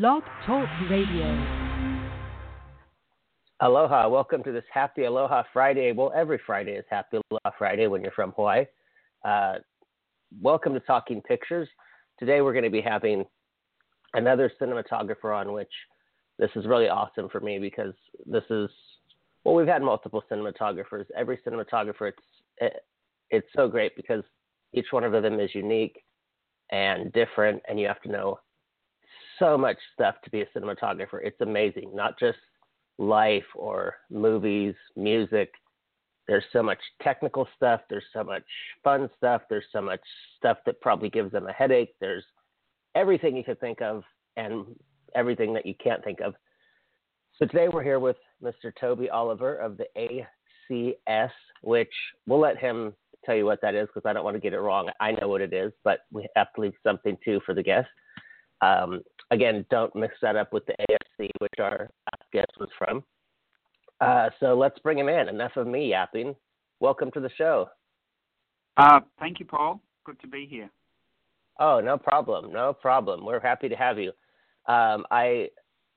Blog Talk Radio. Aloha, welcome to this Happy Aloha Friday. Well, every Friday is Happy Aloha Friday when you're from Hawaii. Uh, welcome to Talking Pictures. Today we're going to be having another cinematographer on, which this is really awesome for me because this is well, we've had multiple cinematographers. Every cinematographer, it's it, it's so great because each one of them is unique and different, and you have to know so much stuff to be a cinematographer. It's amazing, not just life or movies, music. There's so much technical stuff. There's so much fun stuff. There's so much stuff that probably gives them a headache. There's everything you could think of and everything that you can't think of. So today we're here with Mr. Toby Oliver of the ACS, which we'll let him tell you what that is because I don't want to get it wrong. I know what it is, but we have to leave something too for the guest. Um, again, don't mix that up with the AFC, which our guest was from. Uh, so let's bring him in. Enough of me yapping. Welcome to the show. Uh, thank you, Paul. Good to be here. Oh, no problem. No problem. We're happy to have you. Um, I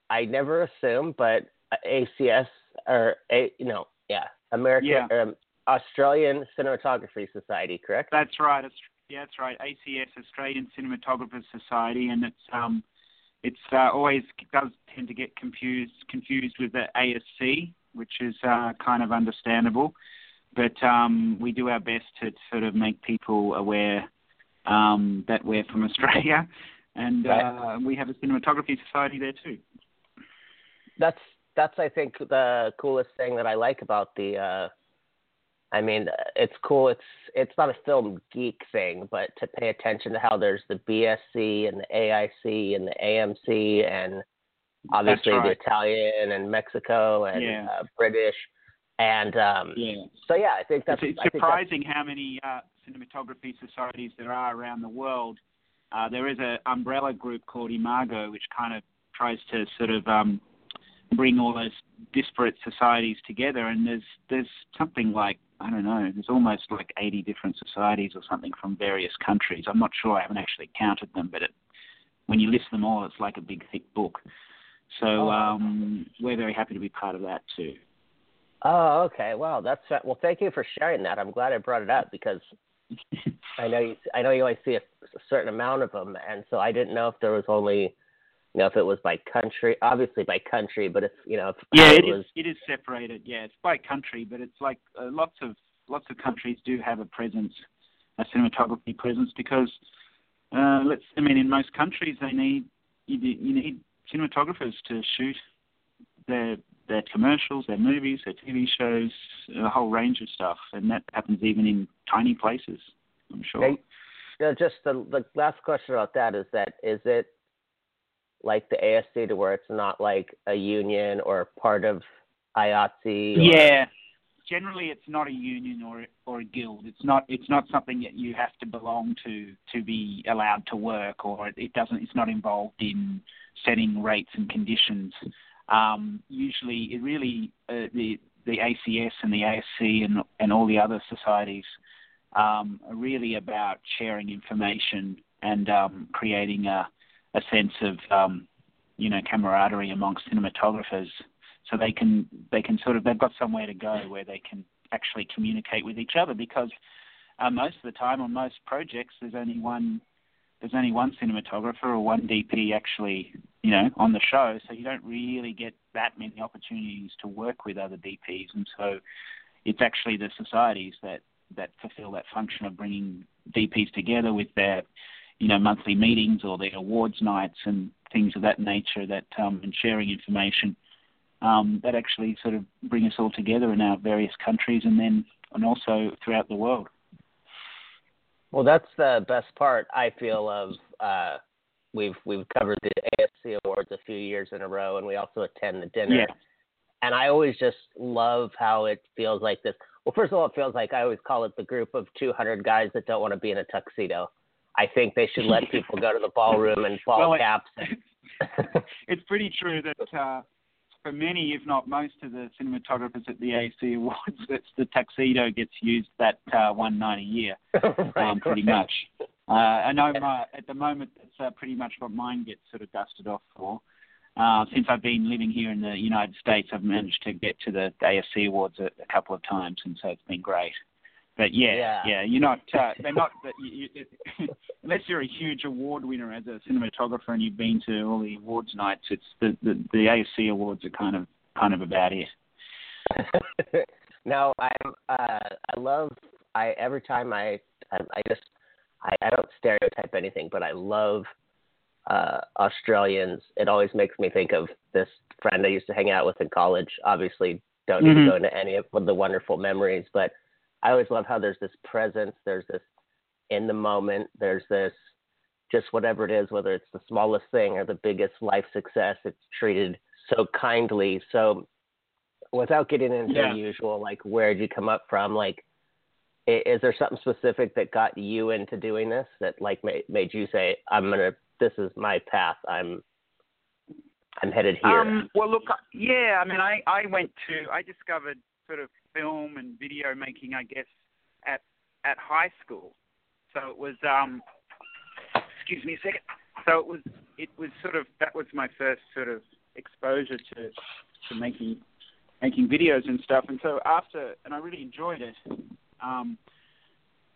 I never assume, but ACS or a you know yeah American yeah. Um, Australian Cinematography Society, correct? That's right. Yeah, that's right. ACS, Australian Cinematographers Society, and it's um, it's uh, always does tend to get confused confused with the ASC, which is uh, kind of understandable. But um, we do our best to sort of make people aware um, that we're from Australia, and Right. uh, we have a cinematography society there too. that's that's I think the coolest thing that I like about the. I mean, it's cool. It's it's not a film geek thing, but to pay attention to how there's the BSC and the AIC and the AMC and obviously That's the. Italian and Mexico and Yeah. uh, British, and um, Yeah. so yeah, I think that's it's, it's I think that's- surprising how many uh, cinematography societies there are around the world. Uh, there is an umbrella group called Imago, which kind of tries to sort of um, bring all those disparate societies together. And there's there's something like I don't know, there's almost like 80 different societies or something from various countries. I'm not sure. I haven't actually counted them, but it, when you list them all, it's like a big thick book. So Oh. um, we're very happy to be part of that too. Oh, okay. Wow, that's well. Thank you for sharing that. I'm glad I brought it up because I know you. I know you only see a, a certain amount of them, and so I didn't know if there was only, you know, if it was by country. Obviously by country, but if you know, if Yeah, how it was. is. It is separated. Yeah, it's by country, but it's like uh, lots of lots of countries do have a presence, a cinematography presence, because uh, let's. I mean, in most countries, they need you, you need cinematographers to shoot their their commercials, their movies, their TV shows, a whole range of stuff, and that happens even in tiny places. I'm sure. Hey, you know, just the the last question about that is that is it like the ASC to where it's not like a union or part of IATSE? Or, Yeah. Generally, it's not a union or or a guild. It's not it's not something that you have to belong to to be allowed to work, or it doesn't. It's not involved in setting rates and conditions. Um, usually, it really uh, the the ACS and the ASC and and all the other societies um, are really about sharing information and um, creating a a sense of um, you know camaraderie amongst cinematographers. So they can they can sort of they've got somewhere to go where they can actually communicate with each other because uh, most of the time on most projects there's only one there's only one cinematographer or one DP actually you know on the show. So you don't really get that many opportunities to work with other DPs and so it's actually the societies that that fulfill that function of bringing DPs together with their you know monthly meetings or their awards nights and things of that nature that um, and sharing information um, that actually sort of bring us all together in our various countries and then and also throughout the world. Well, that's the best part I feel of. Uh, we've we've covered the ASC awards a few years in a row, and we also attend the dinner. Yeah. And I always just love how it feels like this. Well, first of all, it feels like I always call it the group of 200 guys that don't want to be in a tuxedo. I think they should let people go to the ballroom and ball Well, it- caps. it's pretty true that uh, for many, if not most, of the cinematographers at the ASC Awards, that's the tuxedo gets used that uh, one night a year, right, um, pretty right. much. Uh, I know my, at the moment it's uh, pretty much what mine gets sort of dusted off for. Uh, since I've been living here in the United States, I've managed to get to the ASC Awards a, a couple of times, and so it's been great. But yeah, Yeah. yeah, you're not. Uh, they're not. You, you, unless you're a huge award winner as a cinematographer and you've been to all the awards nights, it's the the, the ASC Awards are kind of kind of about it. no, I'm. Uh, I love. I every time I, I, I just, I, I don't stereotype anything, but I love uh, Australians. It always makes me think of this friend I used to hang out with in college. Obviously, don't need Mhm. to go into any of the wonderful memories, but I always love how there's this presence. There's this in the moment. There's this just whatever it is, whether it's the smallest thing or the biggest life success. It's treated so kindly. So without getting into Yeah. the usual, like where did you come up from? Like, is there something specific that got you into doing this that like made, made you say, I'm gonna, this is my path. I'm, I'm headed here. Um, well, look, yeah, I mean, I, I went to, I discovered sort of film and video making, I guess, at at high school. So it was, um, excuse me a second. So it was, it was sort of that was my first sort of exposure to to making making videos and stuff. And so after, and I really enjoyed it. Um,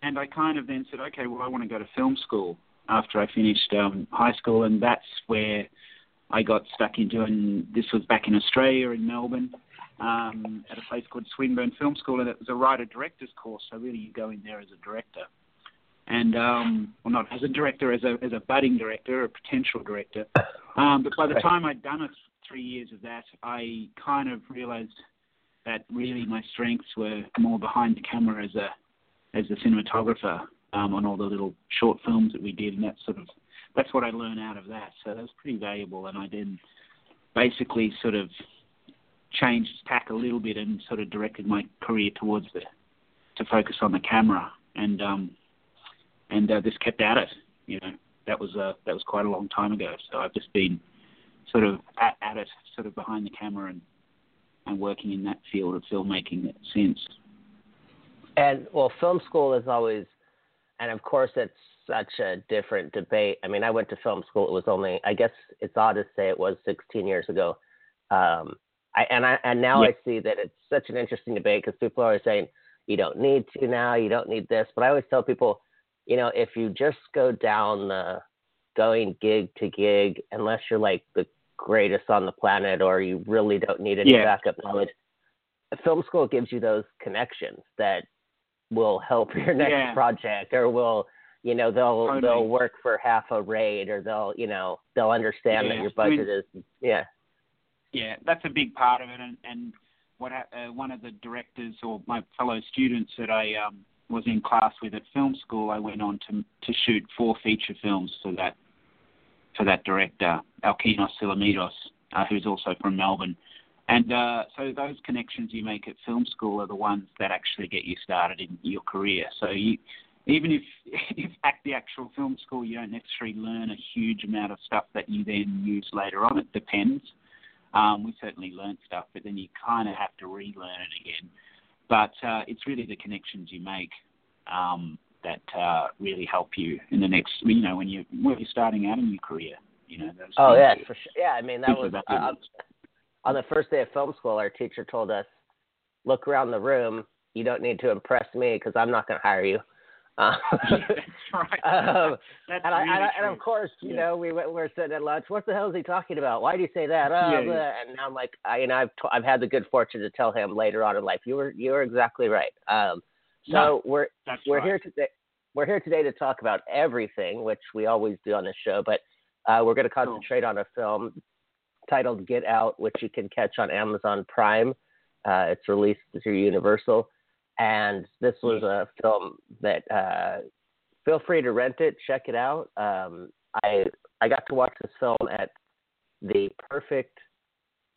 and I kind of then said, okay, well, I want to go to film school after I finished um, high school, and that's where I got stuck in doing. This was back in Australia in Melbourne, um, at a place called Swinburne Film School, and it was a writer director's course. So really, you go in there as a director, and um, well, not as a director, as a as a budding director, a potential director. Um, but by the time I'd done it, three years of that, I kind of realized that really my strengths were more behind the camera as a as a cinematographer um, on all the little short films that we did, and that sort of that's what I learned out of that. So that was pretty valuable, and I then basically sort of changed tack a little bit and sort of directed my career towards the to focus on the camera, and um, and uh, just kept at it. You know, that was uh, that was quite a long time ago. So I've just been sort of at, at it, sort of behind the camera, and and working in that field of filmmaking since. And well, film school is always, and of course, it's such a different debate. I mean, I went to film school. It was only, I guess, it's odd to say it was 16 years ago. Um, I and I and now Yeah. I see that it's such an interesting debate because people are always saying you don't need to now, you don't need this. But I always tell people, you know, if you just go down the going gig to gig, unless you're like the greatest on the planet or you really don't need any Yeah. backup knowledge, film school gives you those connections that will help your next Yeah. project or will you know they'll Totally. they'll work for half a rate or they'll you know they'll understand that Yeah. your I mean- budget is yeah Yeah, that's a big part of it, and and what uh, one of the directors or my fellow students that I um, was in class with at film school, I went on to to shoot four feature films for that for that director, Alkinos Tsilimidos, uh, who's also from Melbourne. And uh, so those connections you make at film school are the ones that actually get you started in your career. So you, even if, if at the actual film school you don't necessarily learn a huge amount of stuff that you then use later on, it depends. Um, we certainly learned stuff, but then you kind of have to relearn it again. But uh, it's really the connections you make um, that uh, really help you in the next, you know, when you when you're starting out in your career. You know, those oh yeah for sure yeah i mean that was uh, on the first day of film school our teacher told us look around the room you don't need to impress me because i'm not going to hire you uh, That's right. um, That's and, really I, and true. of course, you Yeah. know, we went, we were sitting at lunch. What the hell is he talking about? Why do you say that? Oh, Yeah, yeah. And I'm like, I, you know, I've t- I've had the good fortune to tell him later on in life, you were you were exactly right. Um, so No, we're we're right. here today. We're here today to talk about everything, which we always do on this show. But uh, we're going to concentrate on a film titled Get Out, which you can catch on Amazon Prime. Uh, it's released through Universal, and this was a film that uh, feel free to rent it, check it out. Um, I I got to watch this film at the perfect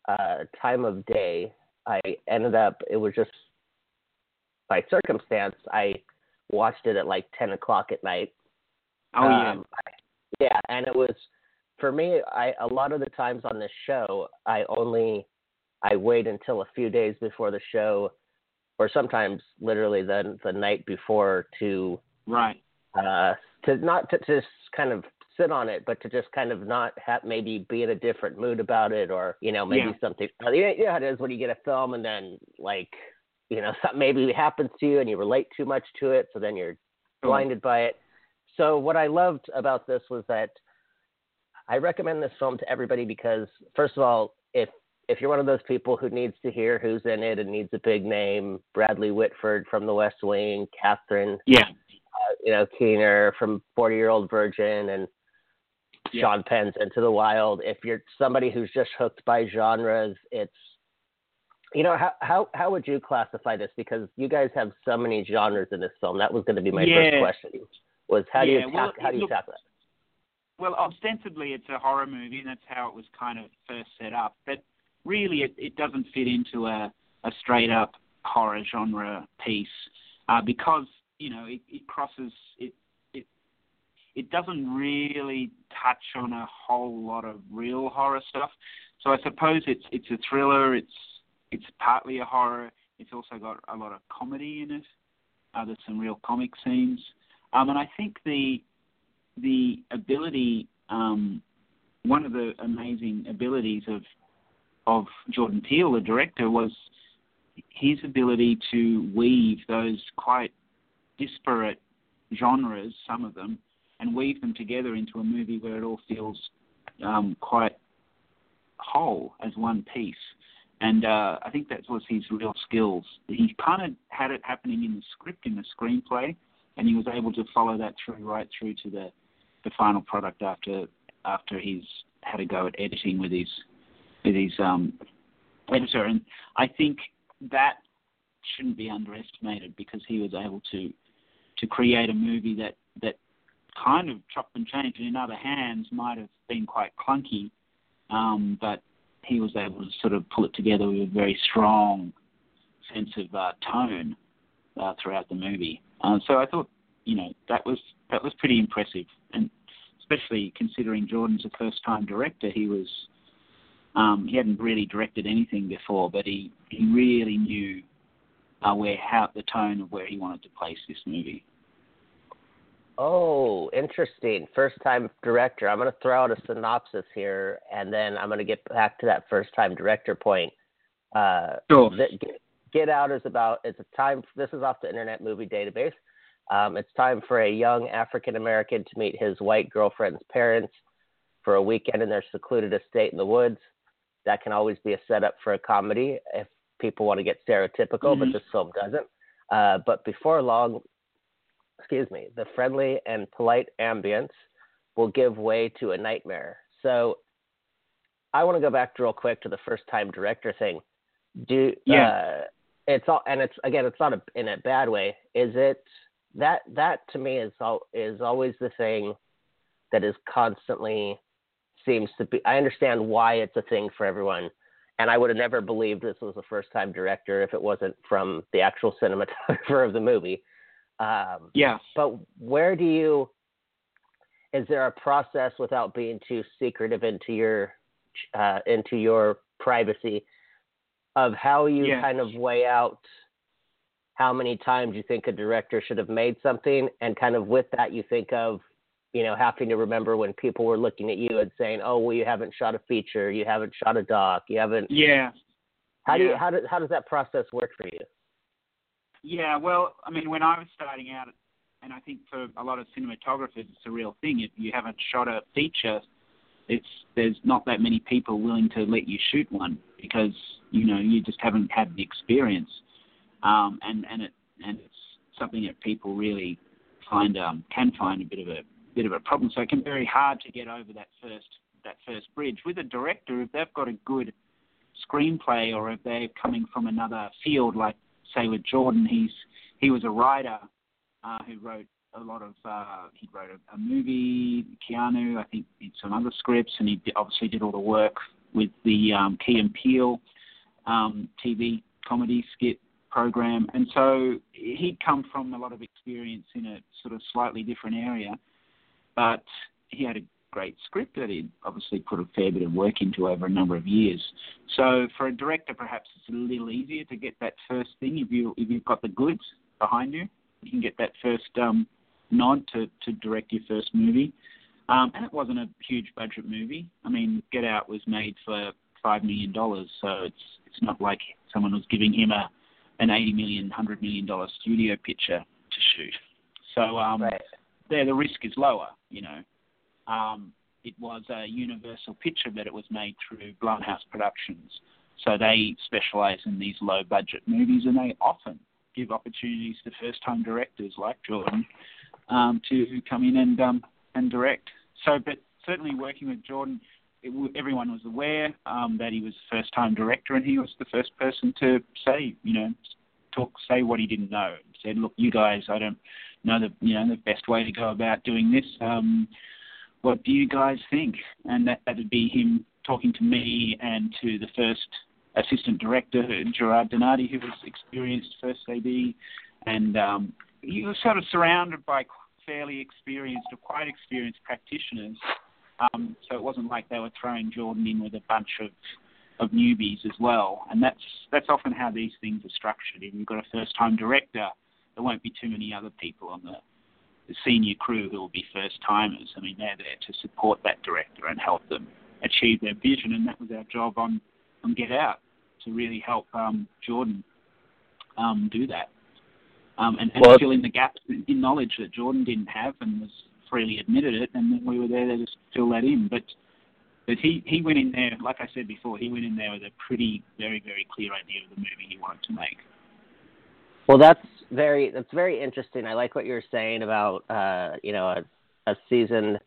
uh, time of day. I ended up it was just by circumstance. I watched it at like ten o'clock at night. Oh yeah. Um, I- yeah, and it was for me. I a lot of the times on this show, I only I wait until a few days before the show, or sometimes literally the the night before to right. Uh, to not to just kind of sit on it, but to just kind of not have maybe be in a different mood about it, or you know maybe Yeah. something. Yeah, it is when you get a film and then like you know something maybe happens to you and you relate too much to it, so then you're blinded by it. So what I loved about this was that I recommend this film to everybody because first of all, if if you're one of those people who needs to hear who's in it and needs a big name, Bradley Whitford from The West Wing, Catherine, Yeah. Uh, you know, Keener from Forty Year Old Virgin, and Yeah. Sean Penn's Into the Wild. If you're somebody who's just hooked by genres, it's you know how how how would you classify this? Because you guys have so many genres in this film. That was going to be my Yeah. first question. Was how do Yeah, you well, tack, how do you look- tackle it? Well, ostensibly it's a horror movie, and that's how it was kind of first set up. But really, it, it doesn't fit into a, a straight up horror genre piece uh, because you know it, it crosses it. It it doesn't really touch on a whole lot of real horror stuff. So I suppose it's it's a thriller. It's it's partly a horror. It's also got a lot of comedy in it. Uh, there's some real comic scenes, um, and I think the the ability, um, one of the amazing abilities of of Jordan Peele, the director, was his ability to weave those quite disparate genres, some of them, and weave them together into a movie where it all feels um, quite whole as one piece. And uh, I think that was his real skills. He kind of had it happening in the script, in the screenplay, and he was able to follow that through right through to the the final product after after he's had a go at editing with his with his um, editor, and I think that shouldn't be underestimated because he was able to to create a movie that that kind of chopped and changed, and in other hands might have been quite clunky, um, but he was able to sort of pull it together with a very strong sense of uh, tone uh, throughout the movie. Uh, so I thought, you know, that was that was pretty impressive, and especially considering Jordan's a first-time director, he was um, he hadn't really directed anything before, but he he really knew uh, where how the tone of where he wanted to place this movie. Oh, interesting. First time director. I'm going to throw out a synopsis here, and then I'm going to get back to that first time director point. Uh, Sure. get Out is about, it's a time, this is off the Internet Movie Database. Um, it's time for a young African American to meet his white girlfriend's parents for a weekend in their secluded estate in the woods. That can always be a setup for a comedy if people want to get stereotypical, but Mhm. this film doesn't. Uh, but before long, excuse me, the friendly and polite ambience will give way to a nightmare. So I want to go back real quick to the first time director thing. Do Yeah. uh, it's all and it's again it's not a, in a bad way. Is it that that to me is all is always the thing that is constantly seems to be I understand why it's a thing for everyone. And I would have never believed this was a first time director if it wasn't from the actual cinematographer of the movie. Um, Yeah. but where do you? Is there a process without being too secretive into your uh, into your privacy of how you Yeah. kind of weigh out how many times you think a director should have made something, and kind of with that you think of you know having to remember when people were looking at you and saying, "Oh, well, you haven't shot a feature, you haven't shot a doc, you haven't." Yeah. How do you how does how does that process work for you? Yeah, well, I mean, when I was starting out, and I think for a lot of cinematographers, it's a real thing. If you haven't shot a feature, it's there's not that many people willing to let you shoot one because you know you just haven't had the experience, um, and and it and it's something that people really find um, can find a bit of a bit of a problem. So it can be very hard to get over that first that first bridge. With a director if they've got a good screenplay or if they're coming from another field like say with Jordan, he's he was a writer uh, who wrote a lot of uh, he wrote a, a movie, Keanu, I think did some other scripts, and he obviously did all the work with the um, Key and Peele um, TV comedy skit program, and so he'd come from a lot of experience in a sort of slightly different area, but he had a great script that he'd obviously put a fair bit of work into over a number of years. So for a director, perhaps it's a little easier to get that first thing if you if you've got the goods behind you. You can get that first um, nod to to direct your first movie. Um, and it wasn't a huge budget movie. I mean, Get Out was made for five million dollars, so it's it's not like someone was giving him a an eighty million, hundred million dollar studio picture to shoot. So um, right. There the risk is lower. You know, um, it was a Universal picture, but it was made through Blumhouse Productions. So they specialize in these low budget movies, and they often give opportunities to first time directors like Jordan um, to come in and um, and direct. So, but certainly working with Jordan, everyone was aware um, that he was a first time director, and he was the first person to say, you know, talk, say what he didn't know. He said, look, you guys, I don't know the you know the best way to go about doing this. Um, what do you guys think? And that that would be him talking to me and to the first assistant director, Gerard Donati, who was experienced first AD, and um, he was sort of surrounded by fairly experienced or quite experienced practitioners. Um, so it wasn't like they were throwing Jordan in with a bunch of, of newbies as well. And that's that's often how these things are structured. If you've got a first time director, there won't be too many other people on the, the senior crew who will be first timers. I mean, they're there to support that director and help them achieve their vision. And that was our job on, on Get Out to really help um, Jordan um, do that um, and, and fill in the gaps in knowledge that Jordan didn't have and was freely admitted it, and we were there to just fill that in. But but he, he went in there, like I said before, he went in there with a pretty, very, very clear idea of the movie he wanted to make. Well, that's very that's very interesting. I like what you were saying about uh, you know a, a seasoned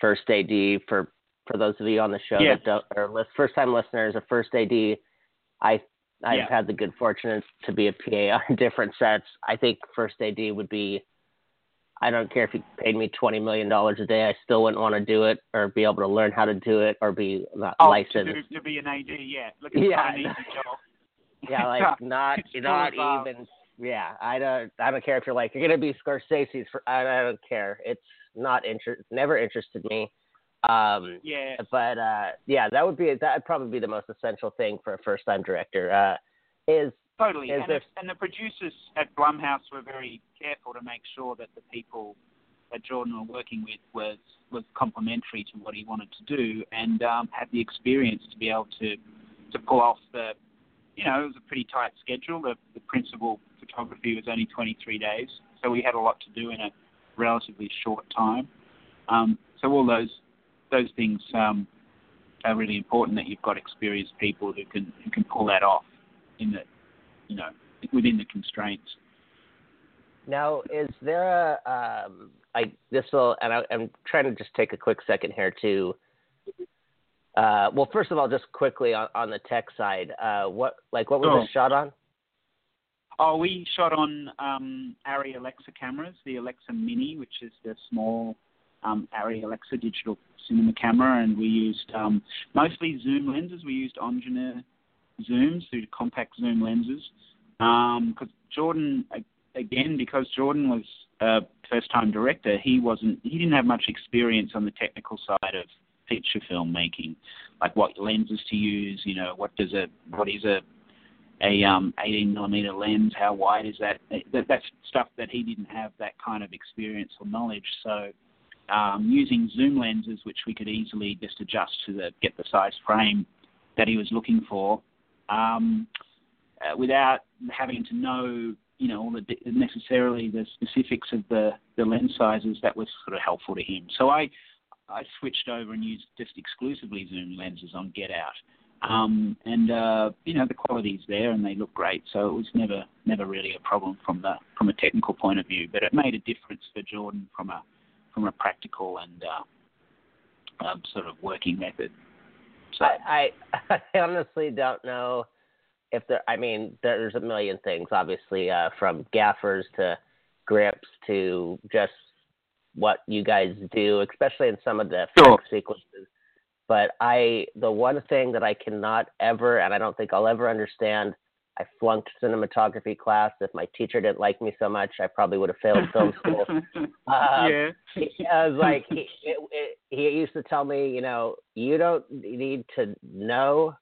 first AD for for those of you on the show that don't or list, first time listeners. A first AD, I I've yeah. had the good fortune to be a PA on different sets. I think first AD would be. I don't care if you paid me twenty million dollars a day. I still wouldn't want to do it, or be able to learn how to do it, or be not oh, licensed. To, do, to be an AD, yeah. Look, yeah, an easy job. yeah, like not not even. Yeah, I don't. I don't care if you're like you're gonna be Scorsese's. For I, I don't care. It's not interest. Never interested me. Um, yeah. But uh, yeah, that would be that would probably be the most essential thing for a first time director. Uh, is totally, is and, there... and the producers at Blumhouse were very careful to make sure that the people that Jordan were working with was was complementary to what he wanted to do, and um, had the experience to be able to to pull off the. You know, it was a pretty tight schedule. The, the principal photography was only 23 days, so we had a lot to do in a relatively short time. Um, so all those those things um, are really important that you've got experienced people who can who can pull that off in the you know within the constraints. Now, is there a um, I this will and I, am trying to just take a quick second here to. Uh, well, first of all, just quickly on, on the tech side, uh, what like what was oh. this shot on? Oh, we shot on um, Arri Alexa cameras, the Alexa Mini, which is the small um, Arri Alexa digital cinema camera, and we used um, mostly zoom lenses. We used Angenieux zooms through compact zoom lenses. Because um, Jordan, again, because Jordan was a first-time director, he wasn't, he didn't have much experience on the technical side of feature film making, like what lenses to use. You know, what does a, what is a a um, 18 millimeter lens. How wide is that? that? That's stuff that he didn't have that kind of experience or knowledge. So um, using zoom lenses, which we could easily just adjust to the, get the size frame that he was looking for, um, uh, without having to know, you know, all the necessarily the specifics of the, the lens sizes. That was sort of helpful to him. So I I switched over and used just exclusively zoom lenses on Get Out. Um, and uh, you know the quality's there and they look great, so it was never never really a problem from the from a technical point of view. But it made a difference for Jordan from a from a practical and uh, um, sort of working method. So I, I, I honestly don't know if there. I mean, there's a million things, obviously, uh, from gaffers to grips to just what you guys do, especially in some of the sure. sequences. But I, the one thing that I cannot ever, and I don't think I'll ever understand, I flunked cinematography class. If my teacher didn't like me so much, I probably would have failed film school. um, yeah. I was like, he, it, it, he used to tell me, you know, you don't need to know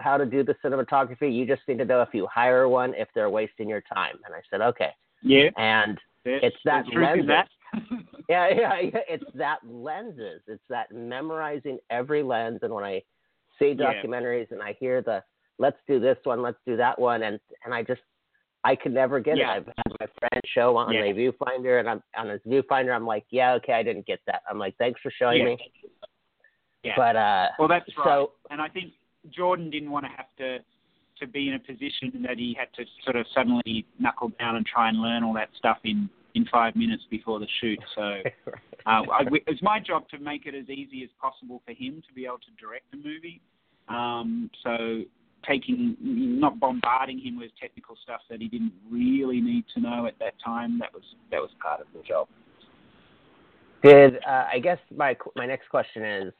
how to do the cinematography. You just need to know if you hire one, if they're wasting your time. And I said, okay. Yeah. And it, it's that the truth lens. That, yeah, yeah, yeah, it's that lenses. It's that memorizing every lens. And when I see documentaries yeah. and I hear the let's do this one, let's do that one, and and I just I could never get yeah. it. I've had my friend show on yeah. the viewfinder, and I'm on his viewfinder. I'm like, yeah, okay, I didn't get that. I'm like, thanks for showing me. Yeah. But uh, well, that's right. So, and I think Jordan didn't want to have to to be in a position that he had to sort of suddenly knuckle down and try and learn all that stuff in in five minutes before the shoot. So uh, I, it's my job to make it as easy as possible for him to be able to direct the movie. Um, so taking, not bombarding him with technical stuff that he didn't really need to know at that time. That was that was part of the job. Did uh, I guess my my next question is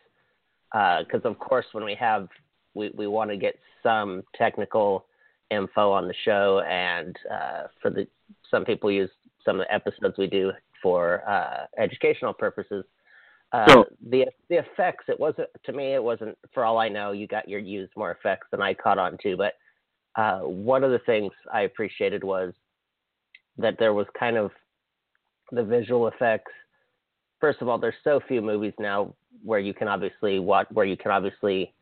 because uh, of course when we have we we want to get some technical info on the show and uh, for the some people use some of the episodes we do for uh, educational purposes. Uh, so, the the effects it wasn't to me it wasn't for all I know you got your used more effects than I caught on to but uh, one of the things I appreciated was that there was kind of the visual effects first of all there's so few movies now where you can obviously watch where you can obviously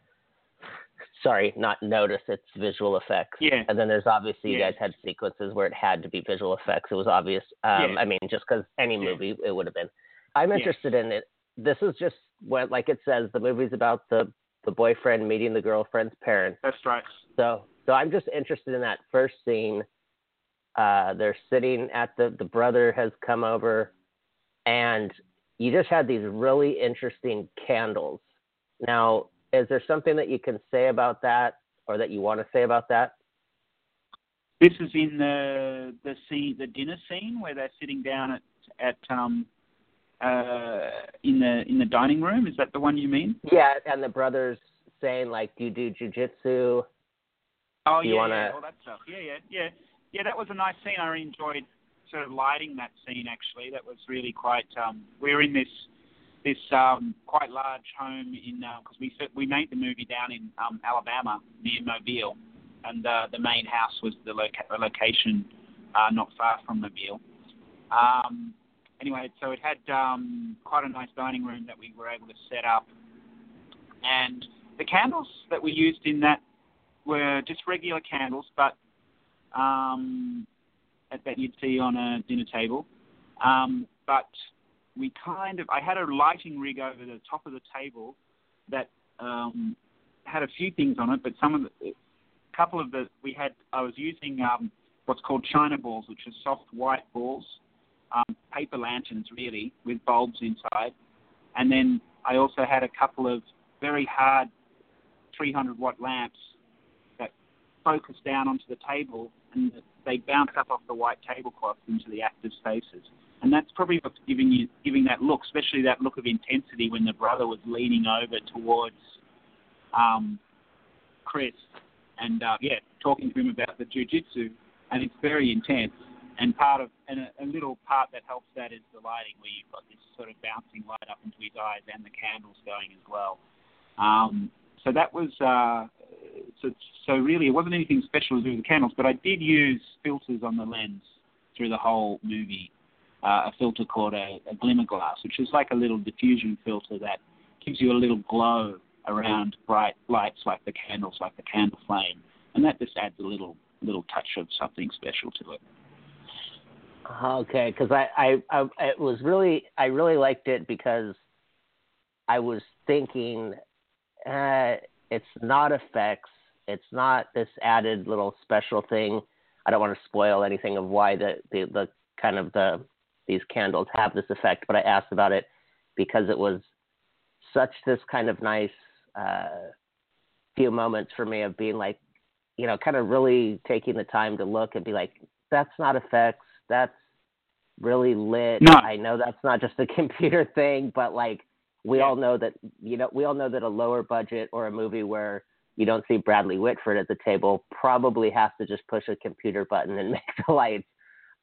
sorry not notice its visual effects yeah and then there's obviously yeah. you guys had sequences where it had to be visual effects it was obvious um, yeah. I mean just because any movie it would have been I'm interested in it this is just what, like it says, the movie's about the the boyfriend meeting the girlfriend's parents. That's right. So, so I'm just interested in that first scene. Uh, they're sitting at the the brother has come over, and you just had these really interesting candles. Now, is there something that you can say about that, or that you want to say about that? This is in the the scene, the dinner scene where they're sitting down at at um uh, in the in the dining room. Is that the one you mean? Yeah, and the brothers saying like, "Do you do jujitsu?" Oh do yeah, wanna... yeah, all that stuff. Yeah, yeah, yeah, yeah. That was a nice scene. I enjoyed sort of lighting that scene. Actually, that was really quite. Um, we were in this this um, quite large home in because uh, we we made the movie down in um, Alabama near Mobile, and uh, the main house was the loca- location uh, not far from Mobile. Um, anyway, so it had um, quite a nice dining room that we were able to set up, and the candles that we used in that were just regular candles, but um, that you'd see on a dinner table. Um, but we kind of, I had a lighting rig over the top of the table that um, had a few things on it, but some of the, a couple of the, we had, I was using um, what's called china balls, which are soft white balls um, paper lanterns really with bulbs inside, and then I also had a couple of very hard 300 watt lamps that focus down onto the table and they bounce up off the white tablecloth into the actors' faces. And that's probably what's giving you giving that look, especially that look of intensity when the brother was leaning over towards um, Chris and uh, yeah, talking to him about the jujitsu, and it's very intense and part of and a, a little part that helps that is the lighting, where you've got this sort of bouncing light up into his eyes and the candles going as well. Um, so that was uh, so, so really it wasn't anything special to do with the candles, but I did use filters on the lens through the whole movie. Uh, a filter called a, a glimmer glass, which is like a little diffusion filter that gives you a little glow around bright lights like the candles, like the candle flame, and that just adds a little little touch of something special to it. Okay, because I, I, I, it was really, I really liked it because I was thinking, uh, it's not effects, it's not this added little special thing. I don't want to spoil anything of why the, the, the kind of the these candles have this effect, but I asked about it because it was such this kind of nice uh, few moments for me of being like, you know, kind of really taking the time to look and be like, that's not effects that's really lit. No. I know that's not just a computer thing, but like we yeah. all know that you know we all know that a lower budget or a movie where you don't see Bradley Whitford at the table probably has to just push a computer button and make the lights.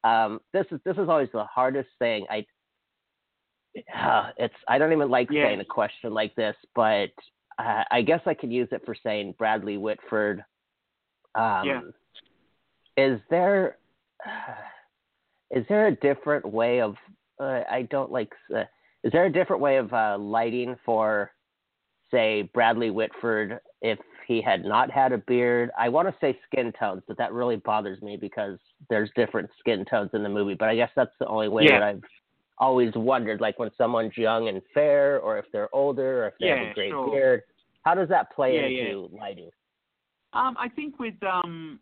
Um, this is this is always the hardest thing. I uh, it's I don't even like yeah. saying a question like this, but uh, I guess I could use it for saying Bradley Whitford. Um, yeah. Is there? is there a different way of uh, I don't like. Uh, is there a different way of uh, lighting for, say, Bradley Whitford if he had not had a beard? I want to say skin tones, but that really bothers me because there's different skin tones in the movie. But I guess that's the only way Yeah. that I've always wondered, like when someone's young and fair, or if they're older, or if they have a great sure. beard. How does that play Yeah, into lighting? Um, I think with um,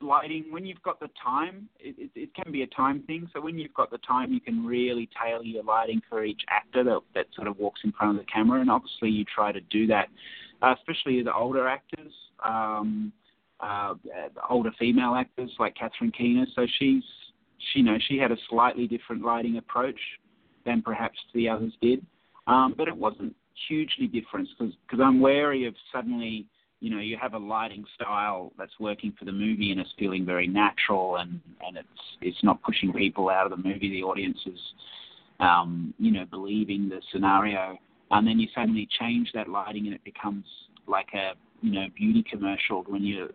lighting, when you've got the time, it, it, it can be a time thing. So when you've got the time, you can really tailor your lighting for each actor that, that sort of walks in front of the camera. And obviously, you try to do that, uh, especially the older actors, um, uh, older female actors like Catherine Keener. So she's, she, you know, she had a slightly different lighting approach than perhaps the others did. Um, but it wasn't hugely different because I'm wary of suddenly you know you have a lighting style that's working for the movie and it's feeling very natural and and it's it's not pushing people out of the movie the audience is um you know believing the scenario and then you suddenly change that lighting and it becomes like a you know beauty commercial when you're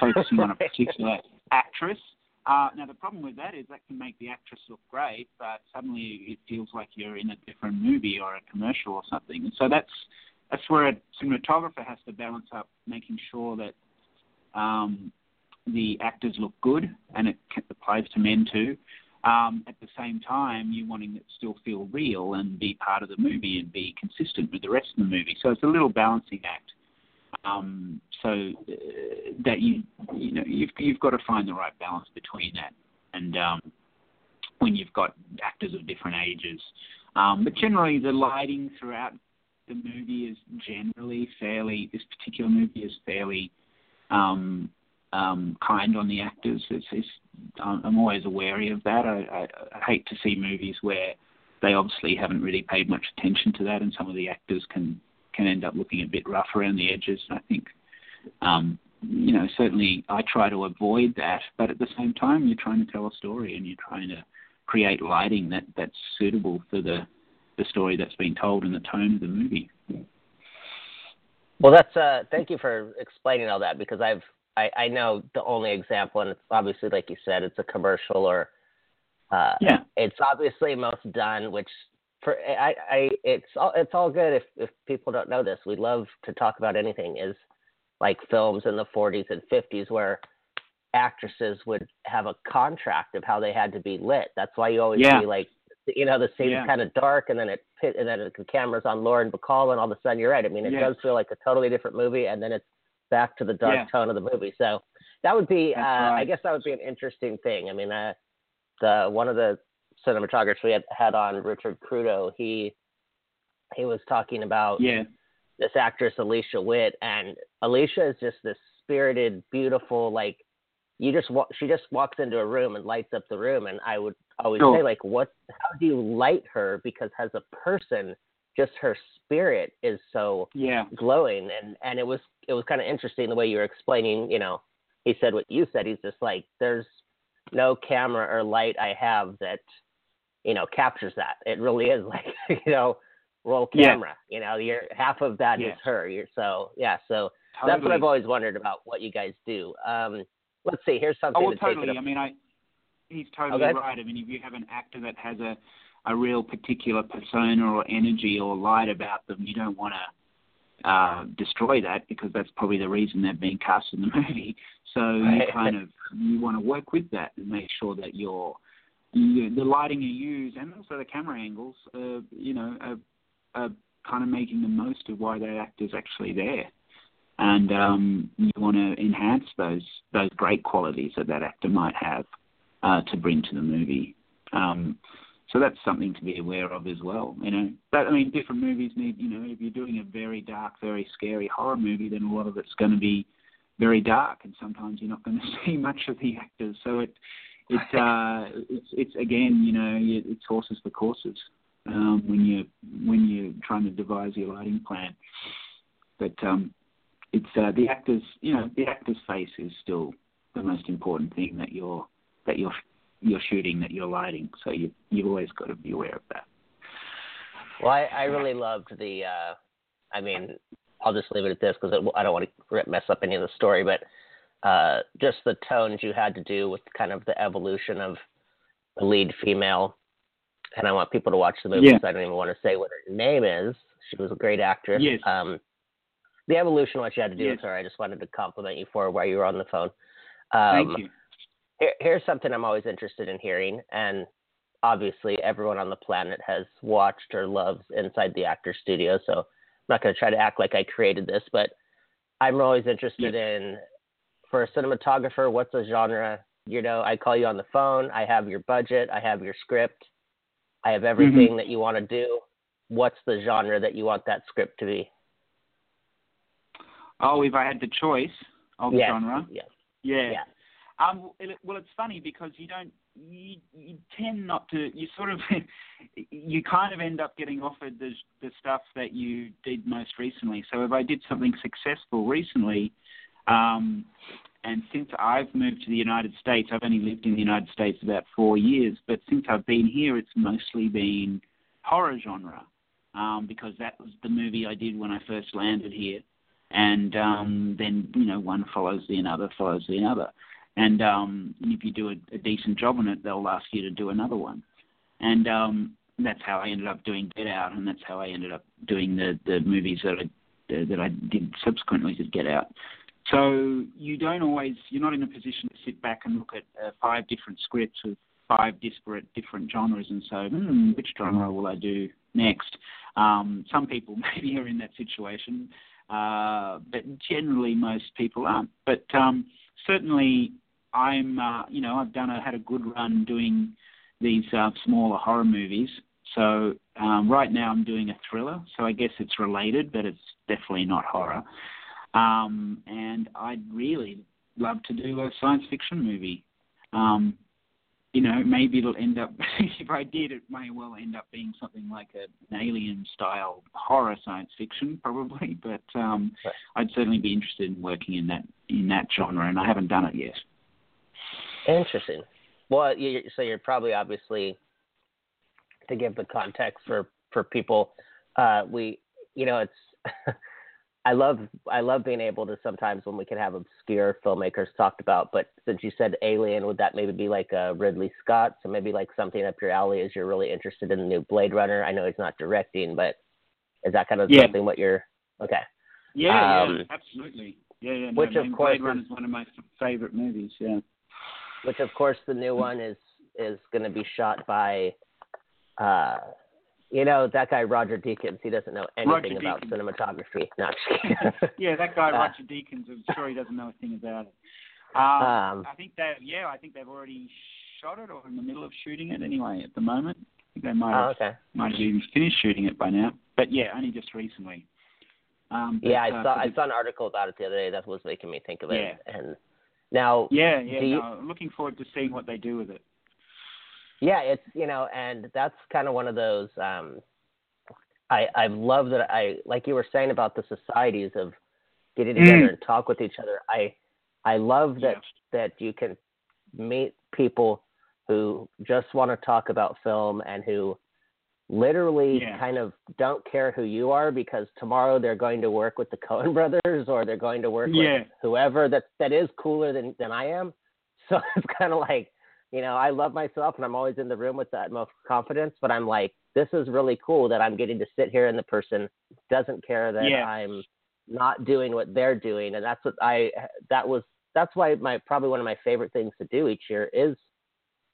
focusing on a particular actress uh, now the problem with that is that can make the actress look great, but suddenly it feels like you're in a different movie or a commercial or something. And so that's that's where a cinematographer has to balance up, making sure that um, the actors look good, and it applies to men too. Um, at the same time, you wanting it to still feel real and be part of the movie and be consistent with the rest of the movie. So it's a little balancing act. Um, so uh, that you you know you've you've got to find the right balance between that and um, when you've got actors of different ages. Um, but generally, the lighting throughout the movie is generally fairly. This particular movie is fairly um, um, kind on the actors. It's, it's, I'm always wary of that. I, I, I hate to see movies where they obviously haven't really paid much attention to that, and some of the actors can can end up looking a bit rough around the edges. And I think, um, you know, certainly I try to avoid that, but at the same time, you're trying to tell a story and you're trying to create lighting that that's suitable for the the story that's being told and the tone of the movie. Well, that's uh, thank you for explaining all that because I've I, I know the only example, and it's obviously like you said, it's a commercial or uh, Yeah. it's obviously most done, which for I, I it's all it's all good if if people don't know this. We love to talk about anything is like films in the 40s and 50s where actresses would have a contract of how they had to be lit. That's why you always Yeah. see like you know the scene's Yeah. kind of dark and then it pit and then the camera's on Lauren Bacall and all of a sudden you're right. I mean it Yeah. does feel like a totally different movie and then it's back to the dark Yeah. tone of the movie. So that would be uh, I guess that would be an interesting thing. I mean uh, the one of the cinematographers we had had on Richard Crudo, he he was talking about Yeah. this actress Alicia Witt, and Alicia is just this spirited, beautiful, like you just walk. She just walks into a room and lights up the room, and I would always Sure. say like, what? How do you light her? Because as a person, just her spirit is so Yeah. glowing, and and it was it was kind of interesting the way you were explaining. You know, he said what you said. He's just like, there's no camera or light I have that you know captures that. It really is like you know roll Yeah. camera. You know, you're half of that is Yes. her. You're so yeah. So Totally. that's what I've always wondered about what you guys do. Um, let's see. Here's something Oh, well, to take totally. I mean, I he's totally Okay. right. I mean, if you have an actor that has a a real particular persona or energy or light about them, you don't want to uh, destroy that because that's probably the reason they're being cast in the movie. So you kind of you want to work with that and make sure that your you, the lighting you use and also the camera angles, uh, you know, are, are kind of making the most of why that actor's actually there and um, you want to enhance those those great qualities that that actor might have uh, to bring to the movie. Um, so that's something to be aware of as well. You know, but I mean, different movies need. You know, if you're doing a very dark, very scary horror movie, then a lot of it's going to be very dark, and sometimes you're not going to see much of the actors. So it it uh, it's it's again, you know, it's horses for courses um, when you when you're trying to devise your lighting plan. But um, it's uh, the actor's you know the actor's face is still the most important thing that you're that you're you're shooting that you're lighting so you you've always got to be aware of that Well, I, I really loved the. Uh, I mean, I'll just leave it at this because I don't want to mess up any of the story, but uh, just the tones you had to do with kind of the evolution of the lead female and I want people to watch the movie, Yeah. I don't even want to say what her name is. She was a great actress. Yes. Um, the evolution, what you had to do Yes. with her, I just wanted to compliment you for while you were on the phone. Um, Thank you. Here, here's something I'm always interested in hearing, and obviously everyone on the planet has watched or loves Inside the Actor Studio, so I'm not going to try to act like I created this, but I'm always interested in, for a cinematographer, what's a genre? You know, I call you on the phone, I have your budget, I have your script, I have mm-hmm. everything that you want to do. What's the genre that you want that script to be? Oh, if I had the choice of Yes, genre, yes, yeah. yeah. Um, it, well, it's funny because you don't, you, you tend not to, you sort of, you kind of end up getting offered the the stuff that you did most recently. So if I did something successful recently, um, and since I've moved to the United States, I've only lived in the United States about four years, but since I've been here, it's mostly been horror genre, um, because that was the movie I did when I first landed here, and um, then you know one follows the another follows the another. And um, if you do a, a decent job on it, they'll ask you to do another one. And um, that's how I ended up doing Get Out, and that's how I ended up doing the the movies that I that I did subsequently to Get Out. So you don't always you're not in a position to sit back and look at uh, five different scripts with five disparate different genres and say, hmm, which genre will I do next? Um, some people maybe are in that situation, uh, but generally most people aren't. But um, certainly I'm, uh, you know, I've done a, had a good run doing these uh, smaller horror movies. So um, right now I'm doing a thriller. So I guess it's related, but it's definitely not horror. Um, and I'd really love to do a science fiction movie. Um, you know, maybe it'll end up. if I did, it may well end up being something like a, an alien-style horror science fiction, probably. But um, Right. I'd certainly be interested in working in that in that genre, and I haven't done it yet. Interesting. Well, you, so you're probably obviously to give the context for for people. Uh, we, you know, it's. I love I love being able to sometimes when we can have obscure filmmakers talked about. But since you said Alien, would that maybe be like a Ridley Scott? So maybe like something up your alley as you're really interested in the new Blade Runner. I know he's not directing, but is that kind of Yeah. something what you're okay? Yeah, Um, yeah, absolutely. Yeah, yeah. No, which, I mean, course, Blade Runner is- is one of my favorite movies. Yeah. Which of course the new one is is going to be shot by uh you know that guy Roger Deakins he doesn't know anything about cinematography kidding. yeah, that guy Uh, Roger Deakins. I'm sure he doesn't know a thing about it. Um, Um, I think they, yeah, I think they've already shot it or in the middle of shooting it anyway at the moment. I think they might oh, have, okay might have even finished shooting it by now. But yeah, only just recently. Um, but, yeah I uh, saw I saw an article about it the other day that was making me think of it Yeah. and now Yeah, yeah. you- no, looking forward to seeing what they do with it. yeah it's you know and that's kind of one of those um i i love that i like you were saying about the societies of getting together Mm. and talk with each other i i love that that you can meet people who just want to talk about film and who literally Yeah. kind of don't care who you are because tomorrow they're going to work with the Coen brothers or they're going to work Yeah. with whoever that that is cooler than than I am. So it's kind of like, you know, I love myself and I'm always in the room with the utmost confidence, but I'm like, this is really cool that I'm getting to sit here and the person doesn't care that Yeah. I'm not doing what they're doing, and that's what I that was that's why my probably one of my favorite things to do each year is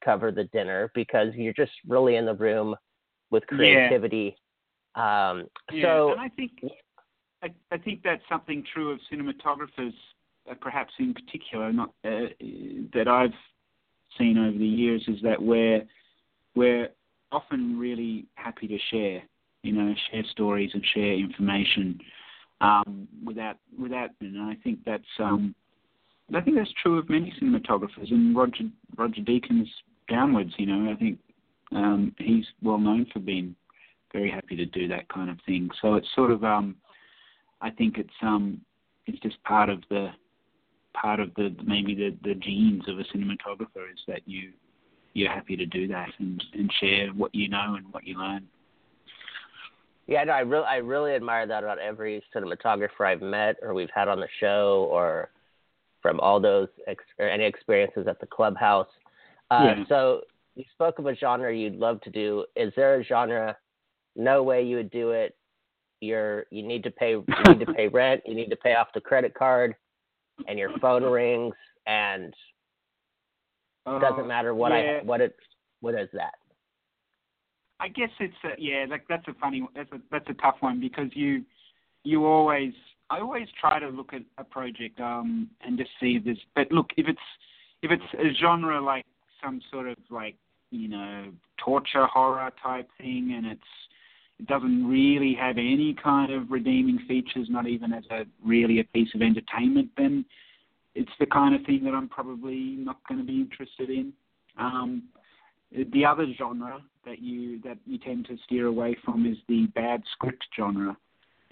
cover the dinner because you're just really in the room with Yeah. creativity. Um, Yeah, so and I think I, I think that's something true of cinematographers, uh, perhaps in particular, not uh, that I've seen over the years, is that we're we're often really happy to share, you know, share stories and share information um, without without. And I think that's um, I think that's true of many cinematographers, and Roger Roger Deakins downwards. You know, I think um, he's well known for being very happy to do that kind of thing. So it's sort of um, I think it's um, it's just part of the part of the maybe the, the genes of a cinematographer is that you you're happy to do that and, and share what you know and what you learn. Yeah, no, I really, I really admire that about every cinematographer I've met or we've had on the show, or from all those ex- or any experiences at the clubhouse. Uh, Yeah. So, you spoke of a genre you'd love to do. Is there a genre? No way you would do it. You're you need to pay you need to pay rent. You need to pay off the credit card, and your phone rings, and Uh, doesn't matter what yeah. I what it what is that? I guess it's a, yeah, like that's a funny that's a that's a tough one because you you always I always try to look at a project um and just see if there's but look if it's if it's a genre like some sort of like you know torture horror type thing and it's it doesn't really have any kind of redeeming features not even as a really a piece of entertainment then it's the kind of thing that I'm probably not going to be interested in um the other genre that you that you tend to steer away from is the bad script genre.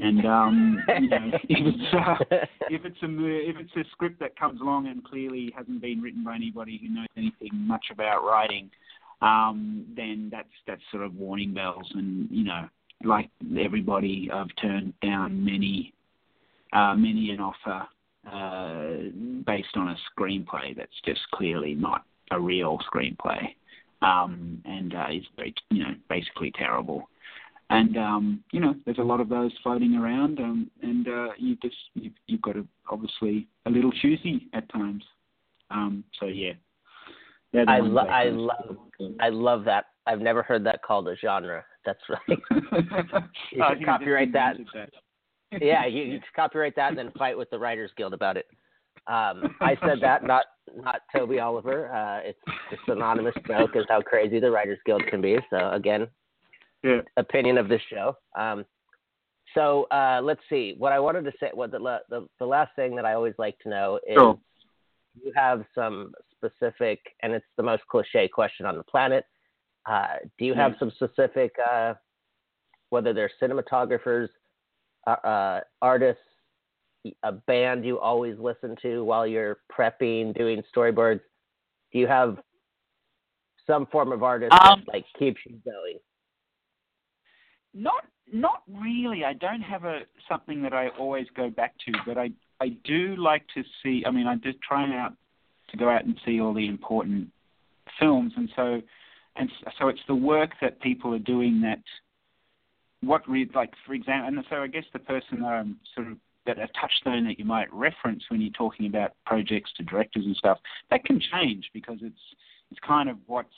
And um, you know, if it's uh, if it's a if it's a script that comes along and clearly hasn't been written by anybody who knows anything much about writing, um, then that's that's sort of warning bells. And you know, like everybody, I've turned down many uh, many an offer uh, based on a screenplay that's just clearly not a real screenplay um, and uh, is very, you know, basically terrible. And um, you know, there's a lot of those floating around, um, and uh, you just you've, you've got to obviously a little choosy at times. Um, so yeah, I lo- I love I love that. I've never heard that called a genre. That's right. You I should think I just copyright that. that. yeah, you, you copyright that and then fight with the Writers Guild about it. Um, I said that, not not Toby Oliver. Uh, it's just an anonymous joke is how crazy the Writers Guild can be. So again, Yeah. opinion of this show. Um, so uh, let's see. What I wanted to say, what the, the the last thing that I always like to know is Sure. you have some specific, and it's the most cliche question on the planet. Uh, do you have Yeah. some specific, uh, whether they're cinematographers, uh, uh, artists, a band you always listen to while you're prepping, doing storyboards? Do you have some form of artist Um, that like keeps you going? Not not really. I don't have a something that I always go back to, but I I do like to see. I mean, I just try out to go out and see all the important films, and so and so it's the work that people are doing that. What re like for example, and so I guess the person that I'm sort of that a touchstone that you might reference when you're talking about projects to directors and stuff that can change because it's it's kind of what's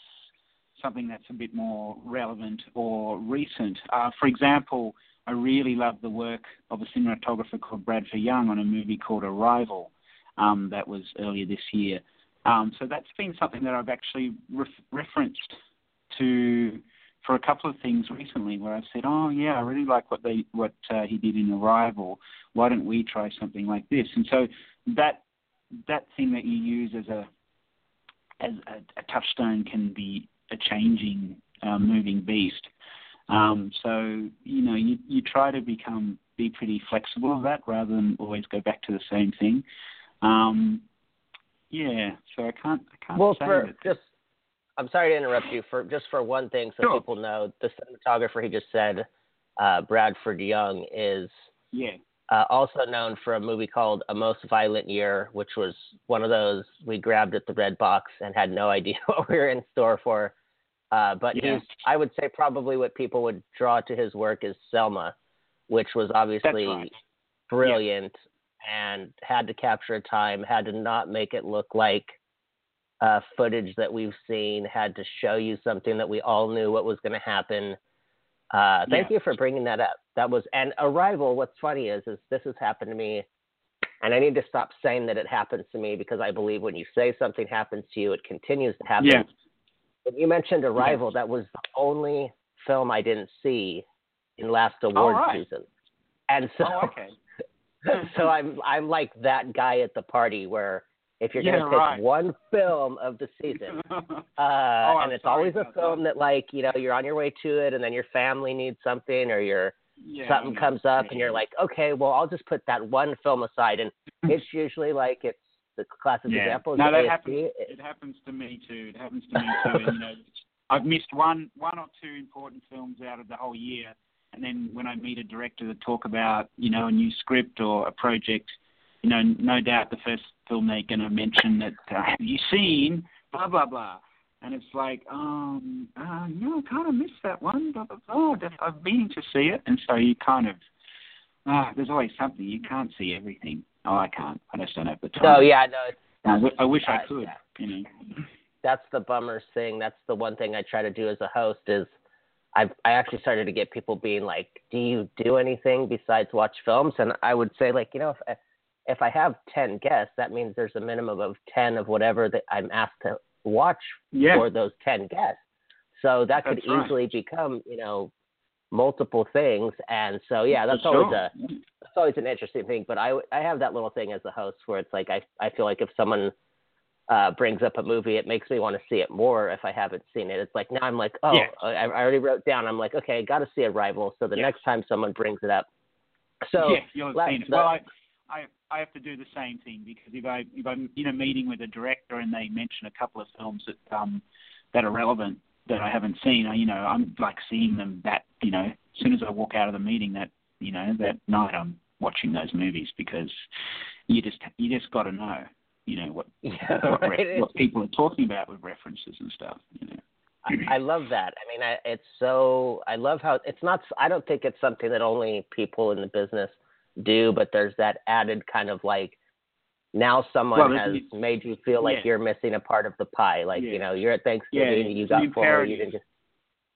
something that's a bit more relevant or recent. Uh, for example, I really love the work of a cinematographer called Bradford Young on a movie called Arrival um, that was earlier this year. Um, so that's been something that I've actually ref- referenced to for a couple of things recently, where I've said, "Oh yeah, I really like what they what uh, he did in Arrival. Why don't we try something like this?" And so that that thing that you use as a as a, a touchstone can be a changing, uh, moving beast. Um, so you know, you you try to become be pretty flexible of that rather than always go back to the same thing. Um, yeah, so I can't I can't Well, say for that. just, I'm sorry to interrupt you. For just for one thing, so Sure. people know, the cinematographer he just said, uh, Bradford Young, is yeah, uh, also known for a movie called A Most Violent Year, which was one of those we grabbed at the red box and had no idea what we were in store for. Uh, but Yeah. he's, I would say, probably what people would draw to his work is Selma, which was obviously right. brilliant and had to capture a time, had to not make it look like uh, footage that we've seen, had to show you something that we all knew what was going to happen. Uh, thank Yeah. you for bringing that up. That was and Arrival. What's funny is, is this has happened to me, and I need to stop saying that it happens to me because I believe when you say something happens to you, it continues to happen. yeah, When you mentioned Arrival, that was the only film I didn't see in last award right. season, and so oh okay, so I'm I'm like that guy at the party where if you're Yeah, gonna pick right. one film of the season, uh, Oh, and it's always a film that. like you know you're on your way to it, and then your family needs something, or your yeah, something comes up, and you're like, okay, well I'll just put that one film aside, and it's usually like it's the classic Yeah. example. No, that happens. It happens to me too. It happens to me too. and, you know, I've missed one, one or two important films out of the whole year, and then when I meet a director to talk about, you know, a new script or a project, you know, no doubt the first film they're going to mention that uh, have you seen blah blah blah, and it's like, um, uh, no, I kind of missed that one. Blah blah blah. I've been to see it, and so you kind of, ah, uh, there's always something you can't see everything. Oh, I can't. I just don't have the time. No, yeah, no. I, I wish I could. Yeah. You know. That's the bummer thing. That's the one thing I try to do as a host is. I I actually started to get people being like, "Do you do anything besides watch films?" And I would say like, you know, if if I have ten guests, that means there's a minimum of ten of whatever that I'm asked to watch yeah. for those 10 guests. So that could that's easily right. become, you know, multiple things. And so, yeah, that's sure. always a, that's always an interesting thing. But I, I have that little thing as a host where it's like, I, I feel like if someone uh, brings up a movie, it makes me want to see it more if I haven't seen it. It's like, now I'm like, oh, yeah. I, I already wrote down. I'm like, okay, got to see Arrival. So the yeah. next time someone brings it up. So, yeah, you'll have seen it. Well, I, I I have to do the same thing because if I if I'm in a meeting with a director and they mention a couple of films that um that are relevant that I haven't seen, I, you know, I'm like seeing them that you know as soon as I walk out of the meeting that you know that night I'm watching those movies because you just you just got to know you know what yeah, what, right. re- what people are talking about with references and stuff. You know. I, I love that. I mean, I, it's so. I love how it's not. I don't think it's something that only people in the business do, but there's that added kind of like now someone well, has made you feel like yeah. you're missing a part of the pie. Like yeah. you know, you're at Thanksgiving, Yeah, you got four, you didn't just.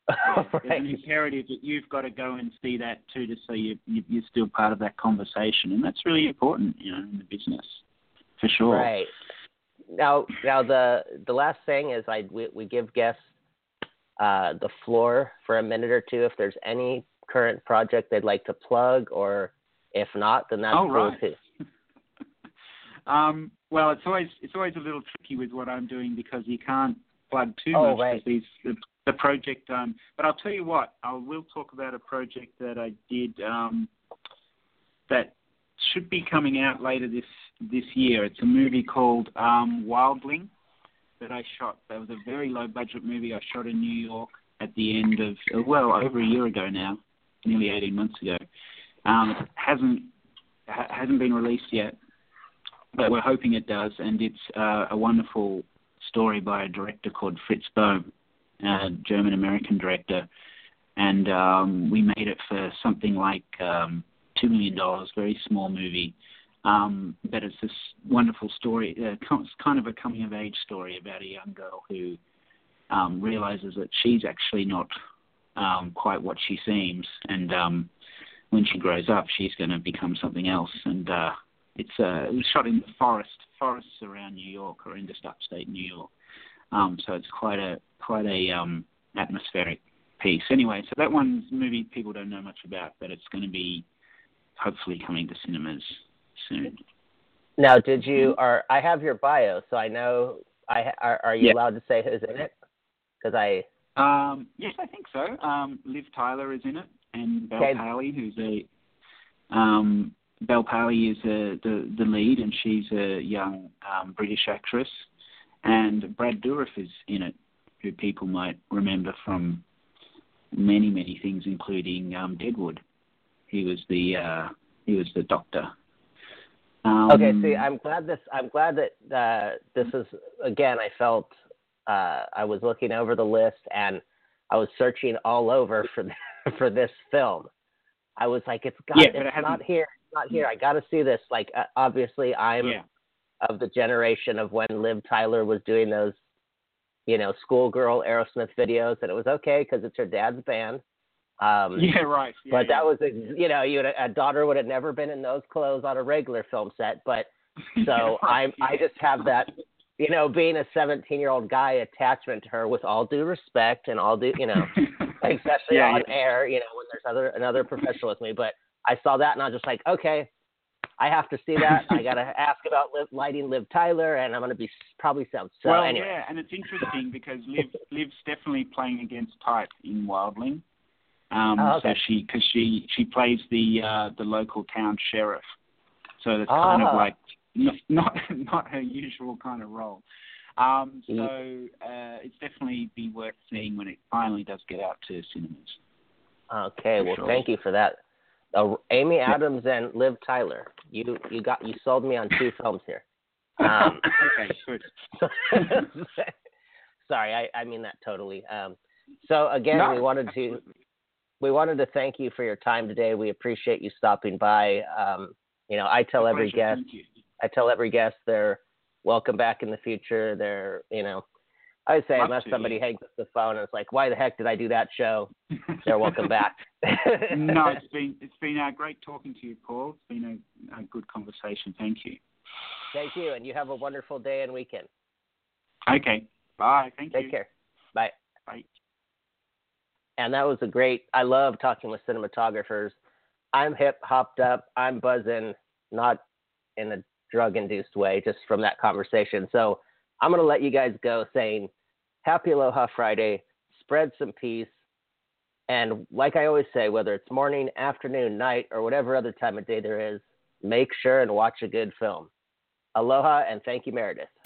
Right. an imperative that you've got to go and see that too, to so you, you you're still part of that conversation, and that's really important, you know, in the business, for sure. Right. Now, now the the last thing is I we, we give guests uh, the floor for a minute or two if there's any current project they'd like to plug, or if not, then that's Oh, cool right. too. Um, well, it's always it's always a little tricky with what I'm doing because you can't plug too Oh, much right. these the, the project. Um, but I'll tell you what, I will talk about a project that I did um, that should be coming out later this this year. It's a movie called um, Wildling that I shot. That was a very low budget movie I shot in New York at the end of uh, well over a year ago now, nearly 18 months ago. Um, it hasn't ha- hasn't been released yet, but we're hoping it does. And it's uh, a wonderful story by a director called Fritz Bohm, a German American director. And um, we made it for something like um, two million dollars, very small movie. Um, but it's this wonderful story. Uh, it's kind of a coming of age story about a young girl who um, realizes that she's actually not um, quite what she seems, and um, when she grows up, she's going to become something else. And uh, it's uh, it was shot in the forest, forests around New York, or in just upstate New York. Um, so it's quite a quite a um, atmospheric piece. Anyway, so that one's a movie people don't know much about, but it's going to be hopefully coming to cinemas soon. Now, did you? Or I have your bio, so I know. I are, are you Yeah. allowed to say who's in it? Because I Um, yes, I think so. Um, Liv Tyler is in it, and Bel Okay. Who's a um, Bel Powley is a, the the lead, and she's a young um, British actress, and Brad Dourif is in it, who people might remember from many many things, including um, Deadwood. He was the uh, he was the doctor. Um, okay. See, I'm glad this. I'm glad that uh, this is again. I felt uh, I was looking over the list and I was searching all over for for this film. I was like, it's got. Yeah, but it it's not here. Not here. I got to see this. Like, uh, obviously, I'm yeah. of the generation of when Liv Tyler was doing those, you know, schoolgirl Aerosmith videos, and it was okay because it's her dad's band. Um, Yeah, right. Yeah, but yeah. that was, a, you know, you would, a daughter would have never been in those clothes on a regular film set. But so I'm, I just have that, you know, being a 17 year old guy attachment to her with all due respect and all due, you know, especially on air, you know, when there's other another professional with me. But I saw that and I was just like, okay, I have to see that. I got to ask about Liv, lighting Liv Tyler, and I'm going to be probably sound so. well, anyway, yeah, and it's interesting because Liv Liv's definitely playing against type in Wildling. Um, Oh, okay. So she because she she plays the uh, the local town sheriff, so that's kind of Ah. like not not not her usual kind of role. Um, so uh, it's definitely be worth seeing when it finally does get out to cinemas. okay. Well, sure. thank you for that. Uh, Amy Adams and Liv Tyler. You you got you sold me on two films here. Um, okay, good. sorry, I, I mean that totally. Um, so again, No, we wanted absolutely. to we wanted to thank you for your time today. We appreciate you stopping by. Um, you know, I tell every guest, I tell every guest they're welcome back in the future. They're, you know, I would say Love unless to, somebody hangs up the phone and it's like, why the heck did I do that show? They're welcome back. no, it's been it's been uh, great talking to you, Paul. It's been a, a good conversation. Thank you. Thank you, and you have a wonderful day and weekend. Okay. Bye. Thank Take you. Take care. Bye. Bye. and that was a great i love talking with cinematographers i'm hip hopped up i'm buzzing not in a drug induced way just from that conversation so i'm going to let you guys go saying happy aloha friday. Spread some peace. And like i always say whether it's morning afternoon night or whatever other time of day there is make sure and watch a good film. Aloha and thank you meredith